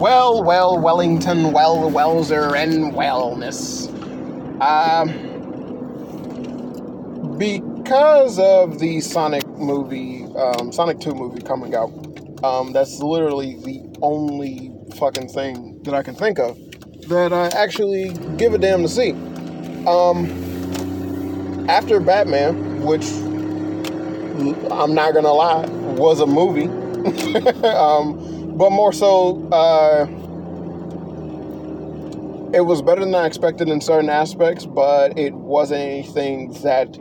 Well, well, Wellington, well, Welser, and wellness. Um, because of the Sonic movie, um, Sonic 2 movie coming out, um, that's literally the only fucking thing that I can think of that I actually give a damn to see. Um, after Batman, which I'm not gonna lie, was a movie, um, but more so, uh, it was better than I expected in certain aspects, but it wasn't anything that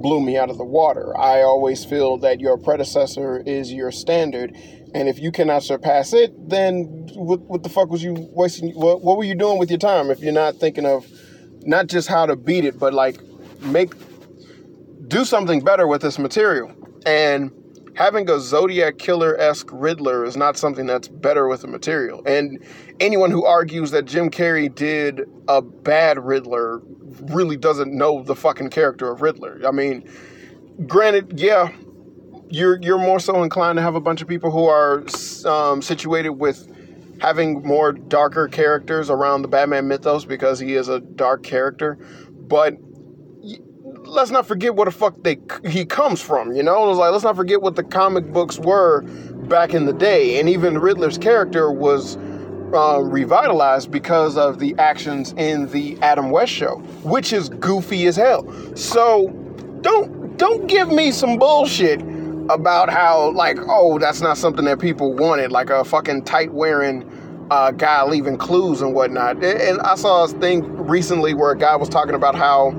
blew me out of the water. I always feel that your predecessor is your standard, and if you cannot surpass it, then what, what the fuck was you wasting? What, what were you doing with your time if you're not thinking of not just how to beat it, but like make do something better with this material? And having a Zodiac killer esque Riddler is not something that's better with the material. And anyone who argues that Jim Carrey did a bad Riddler really doesn't know the fucking character of Riddler. I mean, granted, yeah, you're you're more so inclined to have a bunch of people who are um, situated with having more darker characters around the Batman mythos because he is a dark character, but let's not forget what the fuck they he comes from. You know, it was like let's not forget what the comic books were back in the day, and even Riddler's character was uh, revitalized because of the actions in the Adam West show, which is goofy as hell. So don't don't give me some bullshit about how like oh that's not something that people wanted like a fucking tight wearing uh, guy leaving clues and whatnot. And I saw a thing recently where a guy was talking about how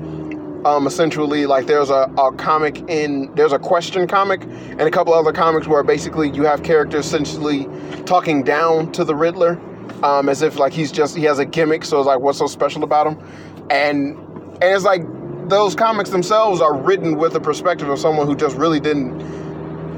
um, essentially like there's a, a comic in there's a question comic and a couple other comics where basically you have characters essentially talking down to the Riddler um, as if like he's just he has a gimmick so it's like what's so special about him? And and it's like those comics themselves are written with the perspective of someone who just really didn't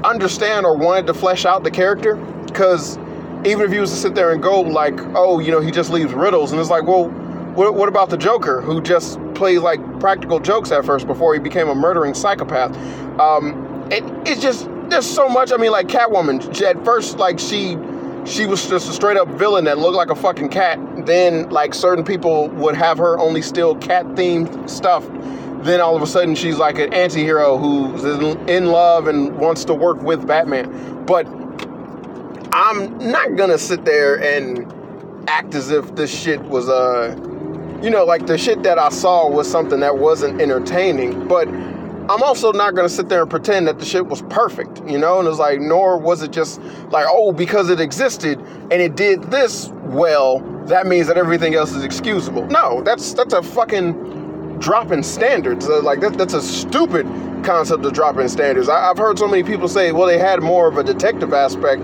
understand or wanted to flesh out the character. Because even if he was to sit there and go like oh you know he just leaves riddles and it's like well what, what about the Joker, who just played like practical jokes at first before he became a murdering psychopath? Um, it, it's just there's so much. I mean, like Catwoman. She, at first, like she she was just a straight up villain that looked like a fucking cat. Then, like certain people would have her only steal cat themed stuff. Then all of a sudden, she's like an anti-hero who's in love and wants to work with Batman. But I'm not gonna sit there and act as if this shit was a uh, you know, like the shit that I saw was something that wasn't entertaining, but I'm also not gonna sit there and pretend that the shit was perfect, you know? And it's like, nor was it just like, oh, because it existed and it did this well, that means that everything else is excusable. No, that's that's a fucking drop in standards. Uh, like that, that's a stupid concept of dropping in standards. I, have heard so many people say, well, they had more of a detective aspect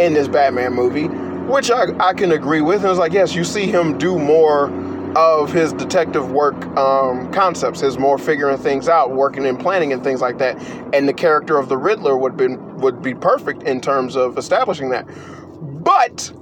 in this Batman movie, which I, I can agree with. And it's like, yes, you see him do more of his detective work um, concepts, his more figuring things out, working and planning and things like that. And the character of the Riddler would be would be perfect in terms of establishing that. But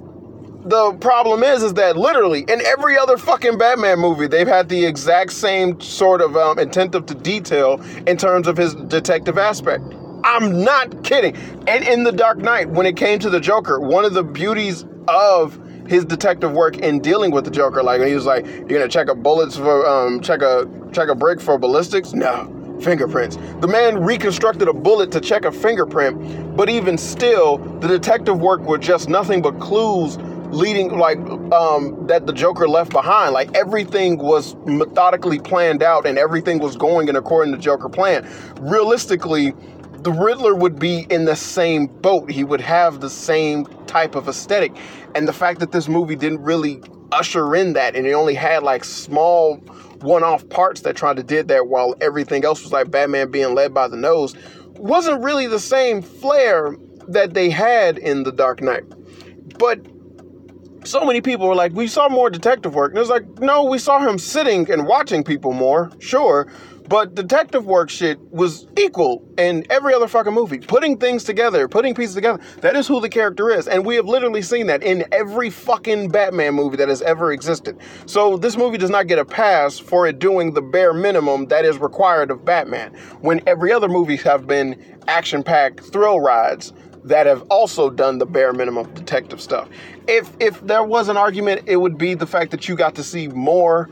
the problem is, is that literally in every other fucking Batman movie, they've had the exact same sort of um, attentive to detail in terms of his detective aspect. I'm not kidding. And in The Dark Knight, when it came to the Joker, one of the beauties of his detective work in dealing with the Joker. Like he was like, "You're gonna check a bullets for um, check a check a brick for ballistics." No, fingerprints. The man reconstructed a bullet to check a fingerprint, but even still, the detective work was just nothing but clues leading like um, that the Joker left behind. Like everything was methodically planned out and everything was going in according to Joker plan. Realistically, the Riddler would be in the same boat. He would have the same type of aesthetic. And the fact that this movie didn't really usher in that and it only had like small one-off parts that tried to did that while everything else was like Batman being led by the nose wasn't really the same flair that they had in The Dark Knight. But so many people were like, we saw more detective work. And it was like, no, we saw him sitting and watching people more, sure. But detective work shit was equal in every other fucking movie. Putting things together, putting pieces together. That is who the character is. And we have literally seen that in every fucking Batman movie that has ever existed. So this movie does not get a pass for it doing the bare minimum that is required of Batman. When every other movie have been action packed thrill rides that have also done the bare minimum detective stuff. If if there was an argument, it would be the fact that you got to see more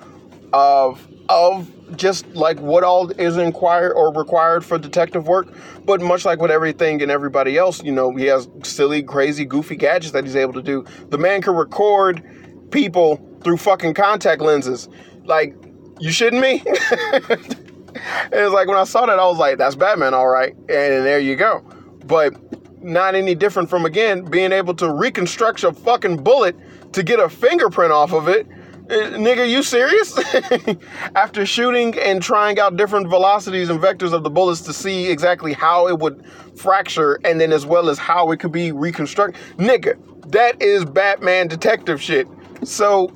of of just like what all is inquired or required for detective work. But much like with everything and everybody else, you know, he has silly, crazy, goofy gadgets that he's able to do. The man can record people through fucking contact lenses. Like, you shitting me? it's like when I saw that, I was like, that's Batman, all right. And there you go. But not any different from, again, being able to reconstruct a fucking bullet to get a fingerprint off of it nigga, you serious? After shooting and trying out different velocities and vectors of the bullets to see exactly how it would fracture and then as well as how it could be reconstructed. Nigga, that is Batman detective shit. So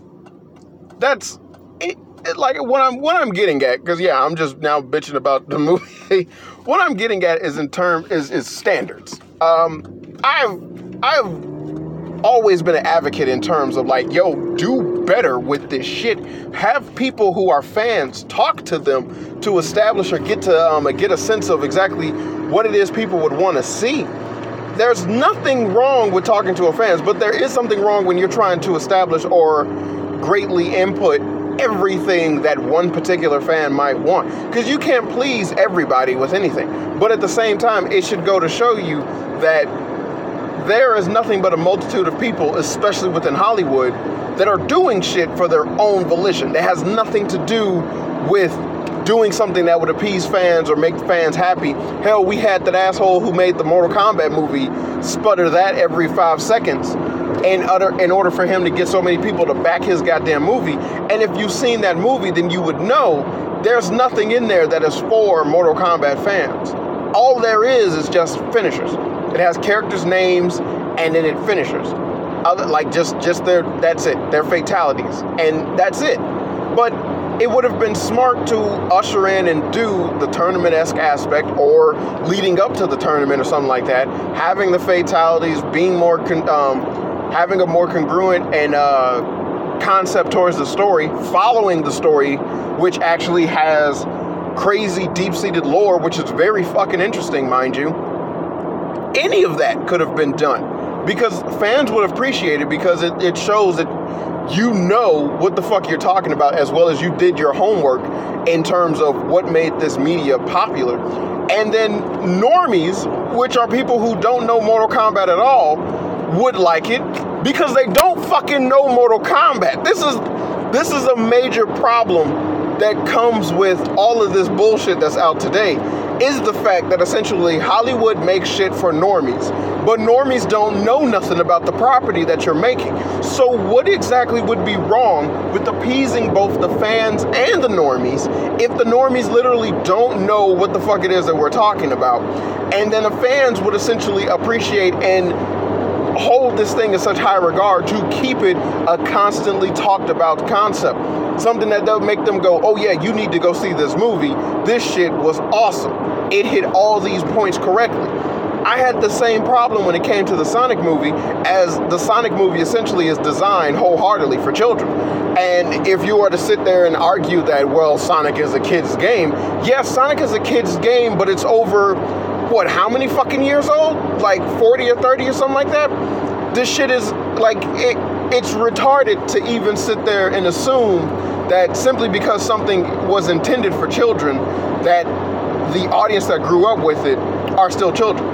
that's it, it, like what I'm what I'm getting at because yeah, I'm just now bitching about the movie. what I'm getting at is in term is is standards. Um I've I've always been an advocate in terms of like, yo, do better with this shit. Have people who are fans talk to them to establish or get to um, get a sense of exactly what it is people would want to see. There's nothing wrong with talking to a fans, but there is something wrong when you're trying to establish or greatly input everything that one particular fan might want because you can't please everybody with anything but at the same time it should go to show you that there is nothing but a multitude of people, especially within Hollywood, that are doing shit for their own volition. That has nothing to do with doing something that would appease fans or make fans happy. Hell, we had that asshole who made the Mortal Kombat movie sputter that every five seconds in, utter, in order for him to get so many people to back his goddamn movie. And if you've seen that movie, then you would know there's nothing in there that is for Mortal Kombat fans. All there is is just finishers. It has characters' names and then it finishers. Other like just just their that's it, their fatalities. And that's it. But it would have been smart to usher in and do the tournament-esque aspect or leading up to the tournament or something like that having the fatalities being more con- um, having a more congruent and uh, concept towards the story following the story which actually has crazy deep-seated lore which is very fucking interesting mind you any of that could have been done because fans would appreciate it because it, it shows that you know what the fuck you're talking about as well as you did your homework in terms of what made this media popular. And then normies, which are people who don't know Mortal Kombat at all, would like it because they don't fucking know Mortal Kombat. This is this is a major problem that comes with all of this bullshit that's out today is the fact that essentially Hollywood makes shit for normies, but normies don't know nothing about the property that you're making. So, what exactly would be wrong with appeasing both the fans and the normies if the normies literally don't know what the fuck it is that we're talking about? And then the fans would essentially appreciate and hold this thing in such high regard to keep it a constantly talked about concept. Something that does make them go, oh yeah, you need to go see this movie. This shit was awesome. It hit all these points correctly. I had the same problem when it came to the Sonic movie, as the Sonic movie essentially is designed wholeheartedly for children. And if you were to sit there and argue that, well, Sonic is a kid's game, yes, Sonic is a kid's game, but it's over what, how many fucking years old? Like 40 or 30 or something like that? This shit is like, it, it's retarded to even sit there and assume that simply because something was intended for children, that the audience that grew up with it are still children.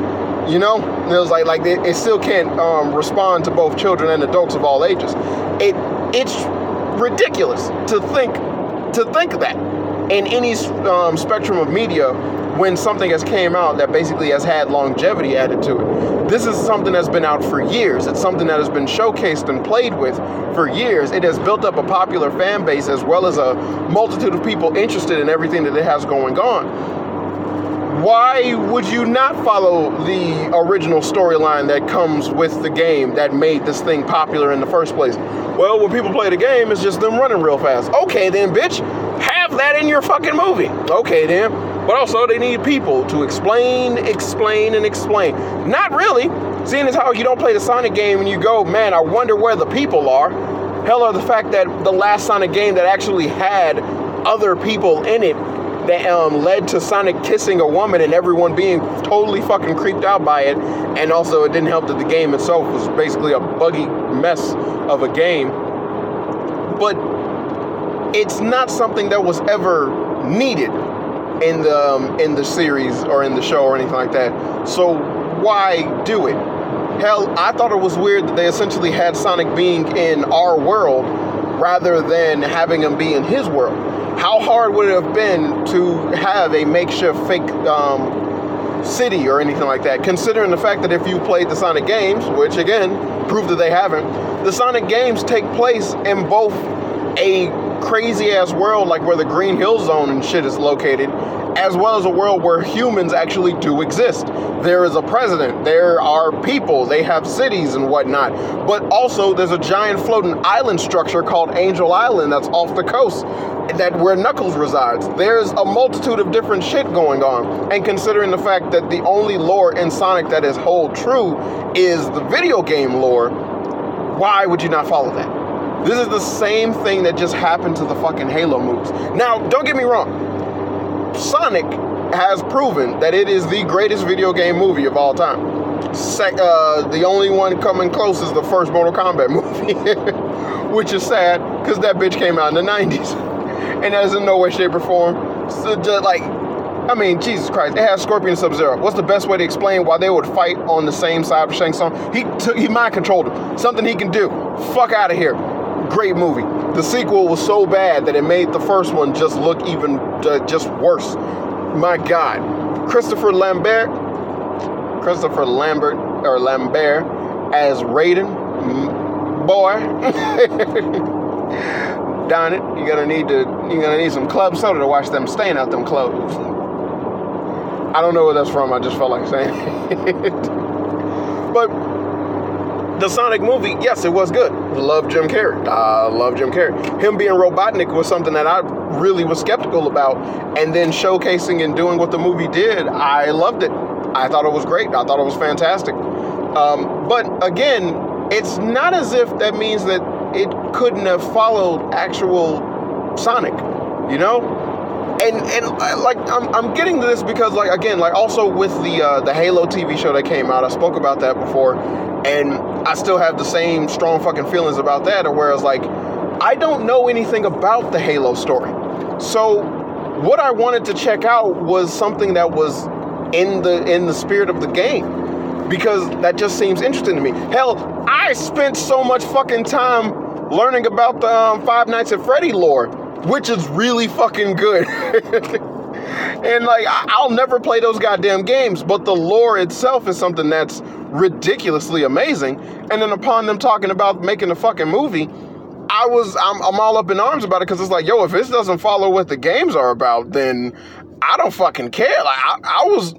You know, it was like like it, it still can't um, respond to both children and adults of all ages. It it's ridiculous to think to think of that in any um, spectrum of media when something has came out that basically has had longevity added to it. This is something that's been out for years. It's something that has been showcased and played with for years. It has built up a popular fan base as well as a multitude of people interested in everything that it has going on why would you not follow the original storyline that comes with the game that made this thing popular in the first place? Well, when people play the game, it's just them running real fast. Okay, then, bitch, have that in your fucking movie. Okay, then. But also, they need people to explain, explain, and explain. Not really. Seeing as how you don't play the Sonic game and you go, man, I wonder where the people are. Hell, or the fact that the last Sonic game that actually had other people in it that um, led to Sonic kissing a woman and everyone being totally fucking creeped out by it. And also, it didn't help that the game itself was basically a buggy mess of a game. But it's not something that was ever needed in the um, in the series or in the show or anything like that. So why do it? Hell, I thought it was weird that they essentially had Sonic being in our world rather than having him be in his world. How hard would it have been to have a makeshift fake um, city or anything like that? Considering the fact that if you played the Sonic games, which again prove that they haven't, the Sonic games take place in both a crazy ass world like where the Green Hill Zone and shit is located, as well as a world where humans actually do exist. There is a president, there are people, they have cities and whatnot, but also there's a giant floating island structure called Angel Island that's off the coast that where Knuckles resides. There's a multitude of different shit going on. And considering the fact that the only lore in Sonic that is hold true is the video game lore, why would you not follow that? This is the same thing that just happened to the fucking Halo movies. Now, don't get me wrong. Sonic has proven that it is the greatest video game movie of all time. uh, the only one coming close is the first Mortal Kombat movie, which is sad because that bitch came out in the 90s. And that is in no way, shape, or form. So just like, I mean, Jesus Christ, it has Scorpion Sub Zero. What's the best way to explain why they would fight on the same side of Shang Tsung? He, t- he mind controlled him. Something he can do. Fuck out of here great movie. The sequel was so bad that it made the first one just look even uh, just worse. My God, Christopher Lambert, Christopher Lambert or Lambert as Raiden, boy. Darn it, you're gonna need to you're gonna need some club soda to wash them stain out them clothes. I don't know where that's from. I just felt like saying it. but the Sonic movie, yes, it was good. Love Jim Carrey. I love Jim Carrey. Him being Robotnik was something that I really was skeptical about, and then showcasing and doing what the movie did, I loved it. I thought it was great. I thought it was fantastic. Um, but again, it's not as if that means that it couldn't have followed actual Sonic, you know? and and uh, like I'm, I'm getting to this because like again like also with the uh, the Halo TV show that came out I spoke about that before and I still have the same strong fucking feelings about that or whereas like I don't know anything about the Halo story so what I wanted to check out was something that was in the in the spirit of the game because that just seems interesting to me hell I spent so much fucking time learning about the um, Five Nights at Freddy lore which is really fucking good. and like I'll never play those goddamn games, but the lore itself is something that's ridiculously amazing. And then upon them talking about making a fucking movie, I was I'm, I'm all up in arms about it because it's like, yo, if this doesn't follow what the games are about, then I don't fucking care. Like I, I was.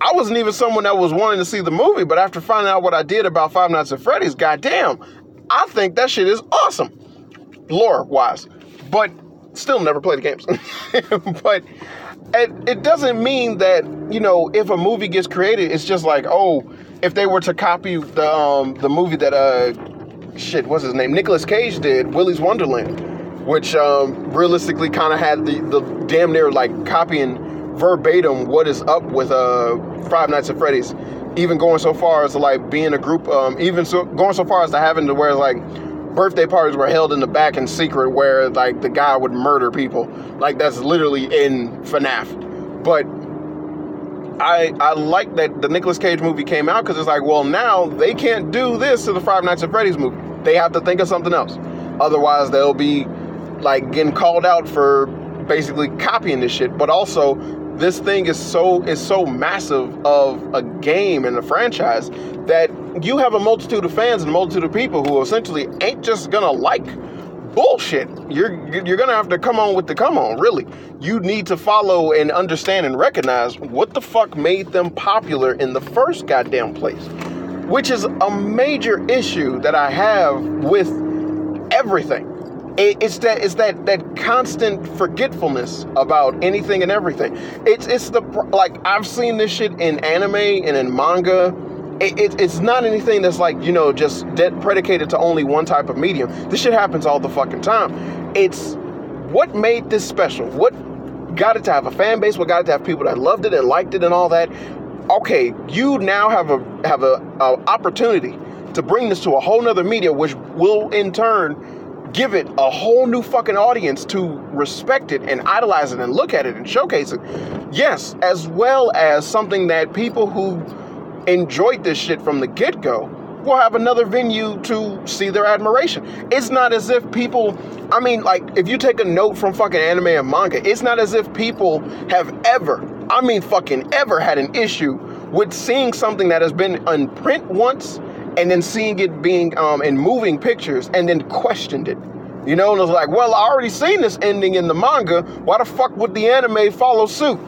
I wasn't even someone that was wanting to see the movie, but after finding out what I did about Five Nights at Freddy's, goddamn, I think that shit is awesome, lore wise. But still never play the games. but it, it doesn't mean that, you know, if a movie gets created, it's just like, oh, if they were to copy the um, the movie that uh shit, what's his name? Nicolas Cage did, Willy's Wonderland, which um, realistically kind of had the, the damn near like copying verbatim what is up with uh Five Nights at Freddy's. Even going so far as to like being a group, um, even so going so far as to having to where like birthday parties were held in the back in secret where like the guy would murder people. Like that's literally in FNAF. But I I like that the Nicolas Cage movie came out because it's like, well, now they can't do this to the Five Nights at Freddy's movie. They have to think of something else. Otherwise, they'll be like getting called out for basically copying this shit. But also, this thing is so is so massive of a game and a franchise that you have a multitude of fans and a multitude of people who essentially ain't just gonna like bullshit. You're you're gonna have to come on with the come on. Really, you need to follow and understand and recognize what the fuck made them popular in the first goddamn place, which is a major issue that I have with everything it's that it's that that constant forgetfulness about anything and everything. It's it's the like I've seen this shit in anime and in manga. It, it, it's not anything that's like you know just dead predicated to only one type of medium. This shit happens all the fucking time. It's what made this special. What got it to have a fan base, what got it to have people that loved it and liked it and all that. Okay, you now have a have a, a opportunity to bring this to a whole nother media, which will in turn give it a whole new fucking audience to respect it and idolize it and look at it and showcase it. Yes, as well as something that people who enjoyed this shit from the get go will have another venue to see their admiration. It's not as if people, I mean, like, if you take a note from fucking anime and manga, it's not as if people have ever, I mean, fucking ever had an issue with seeing something that has been on print once and then seeing it being um, in moving pictures and then questioned it. You know, and was like, well, I already seen this ending in the manga. Why the fuck would the anime follow suit?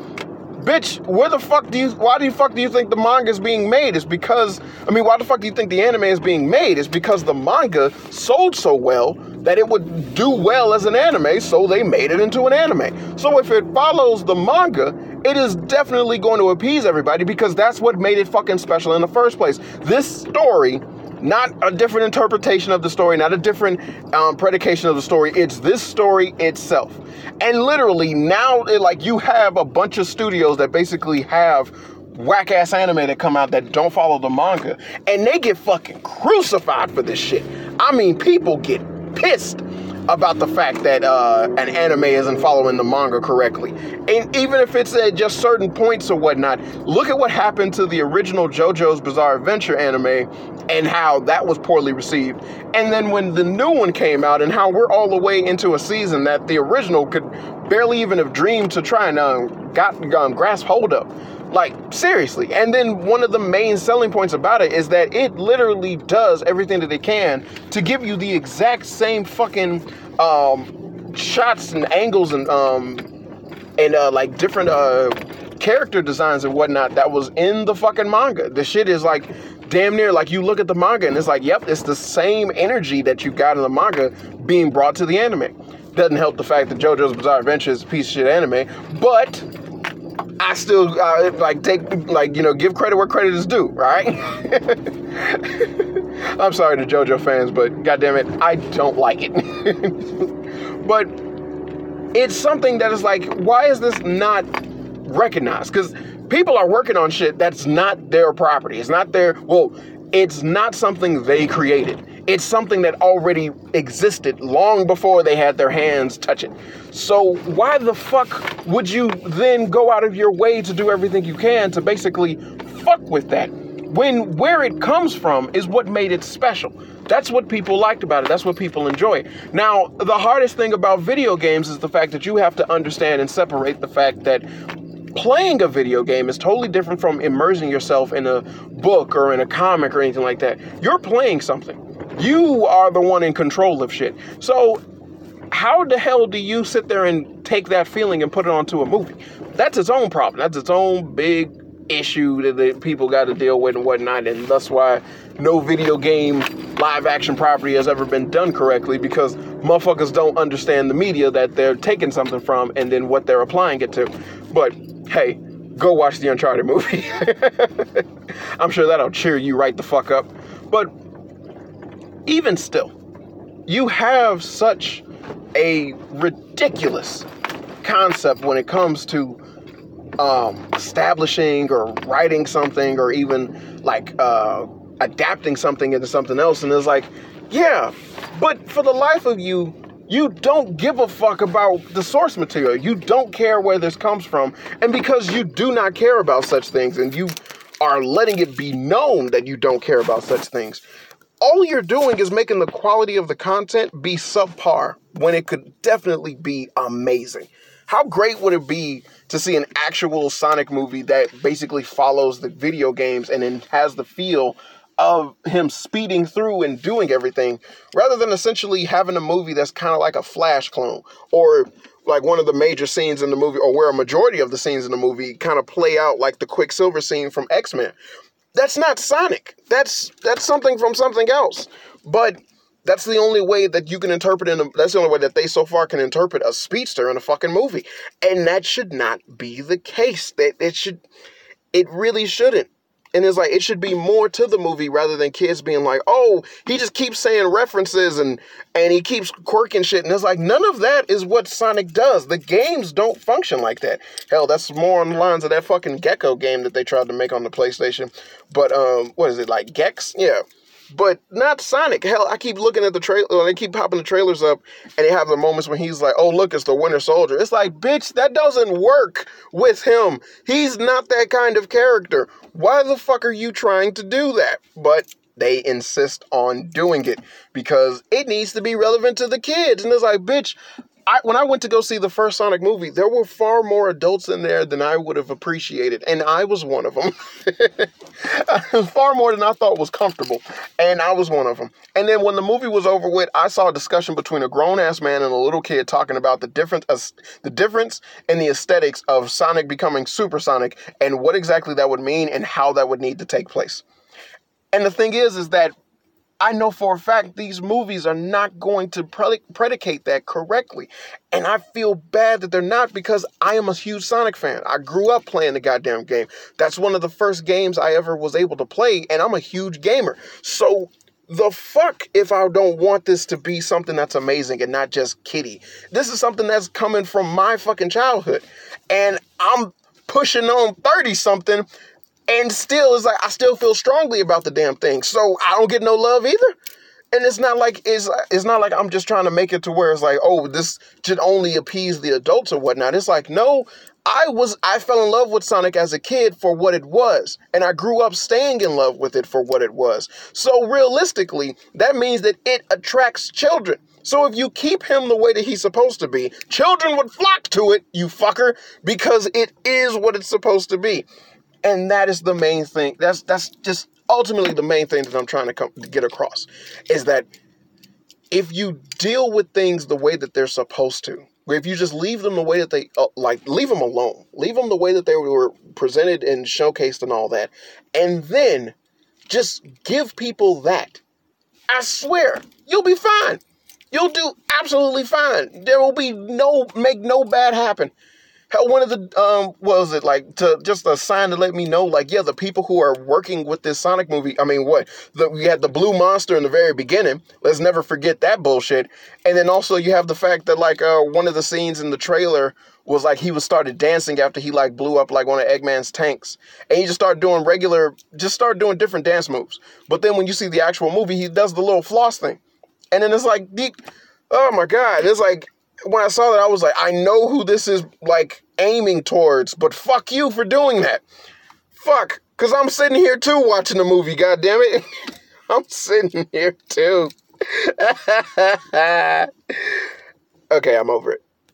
Bitch, where the fuck do you, why do you fuck do you think the manga is being made? It's because, I mean, why the fuck do you think the anime is being made? It's because the manga sold so well that it would do well as an anime, so they made it into an anime. So if it follows the manga, it is definitely going to appease everybody because that's what made it fucking special in the first place. This story not a different interpretation of the story, not a different um, predication of the story. It's this story itself. And literally now, it, like you have a bunch of studios that basically have whack ass anime that come out that don't follow the manga, and they get fucking crucified for this shit. I mean, people get pissed about the fact that uh, an anime isn't following the manga correctly. And even if it's at just certain points or whatnot, look at what happened to the original JoJo's Bizarre Adventure anime and how that was poorly received. And then when the new one came out and how we're all the way into a season that the original could barely even have dreamed to try and uh, got um, grasp hold of. Like, seriously. And then one of the main selling points about it is that it literally does everything that it can to give you the exact same fucking um, shots and angles and um, and uh, like different uh, character designs and whatnot that was in the fucking manga. The shit is like damn near like you look at the manga and it's like, yep, it's the same energy that you got in the manga being brought to the anime. Doesn't help the fact that JoJo's Bizarre Adventure is a piece of shit anime, but I still uh, like take like you know give credit where credit is due, right? I'm sorry to JoJo fans, but goddamn it, I don't like it. but it's something that is like, why is this not recognized? Because people are working on shit that's not their property. It's not their well. It's not something they created. It's something that already existed long before they had their hands touch it. So why the fuck would you then go out of your way to do everything you can to basically fuck with that? When where it comes from is what made it special. That's what people liked about it. That's what people enjoy. Now, the hardest thing about video games is the fact that you have to understand and separate the fact that playing a video game is totally different from immersing yourself in a book or in a comic or anything like that. You're playing something. You are the one in control of shit. So, how the hell do you sit there and take that feeling and put it onto a movie? That's its own problem. That's its own big issue that the people got to deal with and whatnot. And that's why no video game live action property has ever been done correctly because motherfuckers don't understand the media that they're taking something from and then what they're applying it to. But hey, go watch the Uncharted movie. I'm sure that'll cheer you right the fuck up. But even still, you have such a ridiculous concept when it comes to um, establishing or writing something or even like uh, adapting something into something else. And it's like, yeah, but for the life of you, you don't give a fuck about the source material. You don't care where this comes from. And because you do not care about such things and you are letting it be known that you don't care about such things, all you're doing is making the quality of the content be subpar when it could definitely be amazing. How great would it be to see an actual Sonic movie that basically follows the video games and then has the feel of him speeding through and doing everything rather than essentially having a movie that's kind of like a flash clone or like one of the major scenes in the movie or where a majority of the scenes in the movie kind of play out like the quicksilver scene from x-men that's not Sonic. That's that's something from something else. But that's the only way that you can interpret in a, that's the only way that they so far can interpret a speedster in a fucking movie. And that should not be the case. That it should it really shouldn't. And it's like it should be more to the movie rather than kids being like, "Oh, he just keeps saying references and and he keeps quirking shit." And it's like none of that is what Sonic does. The games don't function like that. Hell, that's more on the lines of that fucking Gecko game that they tried to make on the PlayStation. But um, what is it like Gex? Yeah but not Sonic. Hell, I keep looking at the trailer. They keep popping the trailers up, and they have the moments when he's like, "Oh, look, it's the Winter Soldier." It's like, bitch, that doesn't work with him. He's not that kind of character. Why the fuck are you trying to do that? But they insist on doing it because it needs to be relevant to the kids. And it's like, bitch, I, when I went to go see the first Sonic movie, there were far more adults in there than I would have appreciated, and I was one of them. far more than I thought was comfortable, and I was one of them. And then when the movie was over with, I saw a discussion between a grown ass man and a little kid talking about the difference, uh, the difference in the aesthetics of Sonic becoming supersonic and what exactly that would mean and how that would need to take place. And the thing is, is that I know for a fact these movies are not going to predicate that correctly. And I feel bad that they're not because I am a huge Sonic fan. I grew up playing the goddamn game. That's one of the first games I ever was able to play, and I'm a huge gamer. So the fuck if I don't want this to be something that's amazing and not just kitty. This is something that's coming from my fucking childhood. And I'm pushing on 30 something and still, it's like I still feel strongly about the damn thing. So I don't get no love either. And it's not like it's it's not like I'm just trying to make it to where it's like, oh, this should only appease the adults or whatnot. It's like, no, I was I fell in love with Sonic as a kid for what it was, and I grew up staying in love with it for what it was. So realistically, that means that it attracts children. So if you keep him the way that he's supposed to be, children would flock to it, you fucker, because it is what it's supposed to be. And that is the main thing. That's that's just ultimately the main thing that I'm trying to, come, to get across is that if you deal with things the way that they're supposed to, if you just leave them the way that they uh, like, leave them alone, leave them the way that they were presented and showcased and all that, and then just give people that. I swear, you'll be fine. You'll do absolutely fine. There will be no make no bad happen. Hell, one of the um, was it like to just a sign to let me know, like, yeah, the people who are working with this Sonic movie. I mean, what the, we had the blue monster in the very beginning. Let's never forget that bullshit. And then also you have the fact that like uh, one of the scenes in the trailer was like he was started dancing after he like blew up like one of Eggman's tanks, and he just started doing regular, just started doing different dance moves. But then when you see the actual movie, he does the little floss thing, and then it's like, oh my god, it's like when I saw that, I was like, I know who this is like aiming towards, but fuck you for doing that. Fuck, cause I'm sitting here too watching the movie. God damn it, I'm sitting here too. okay, I'm over it.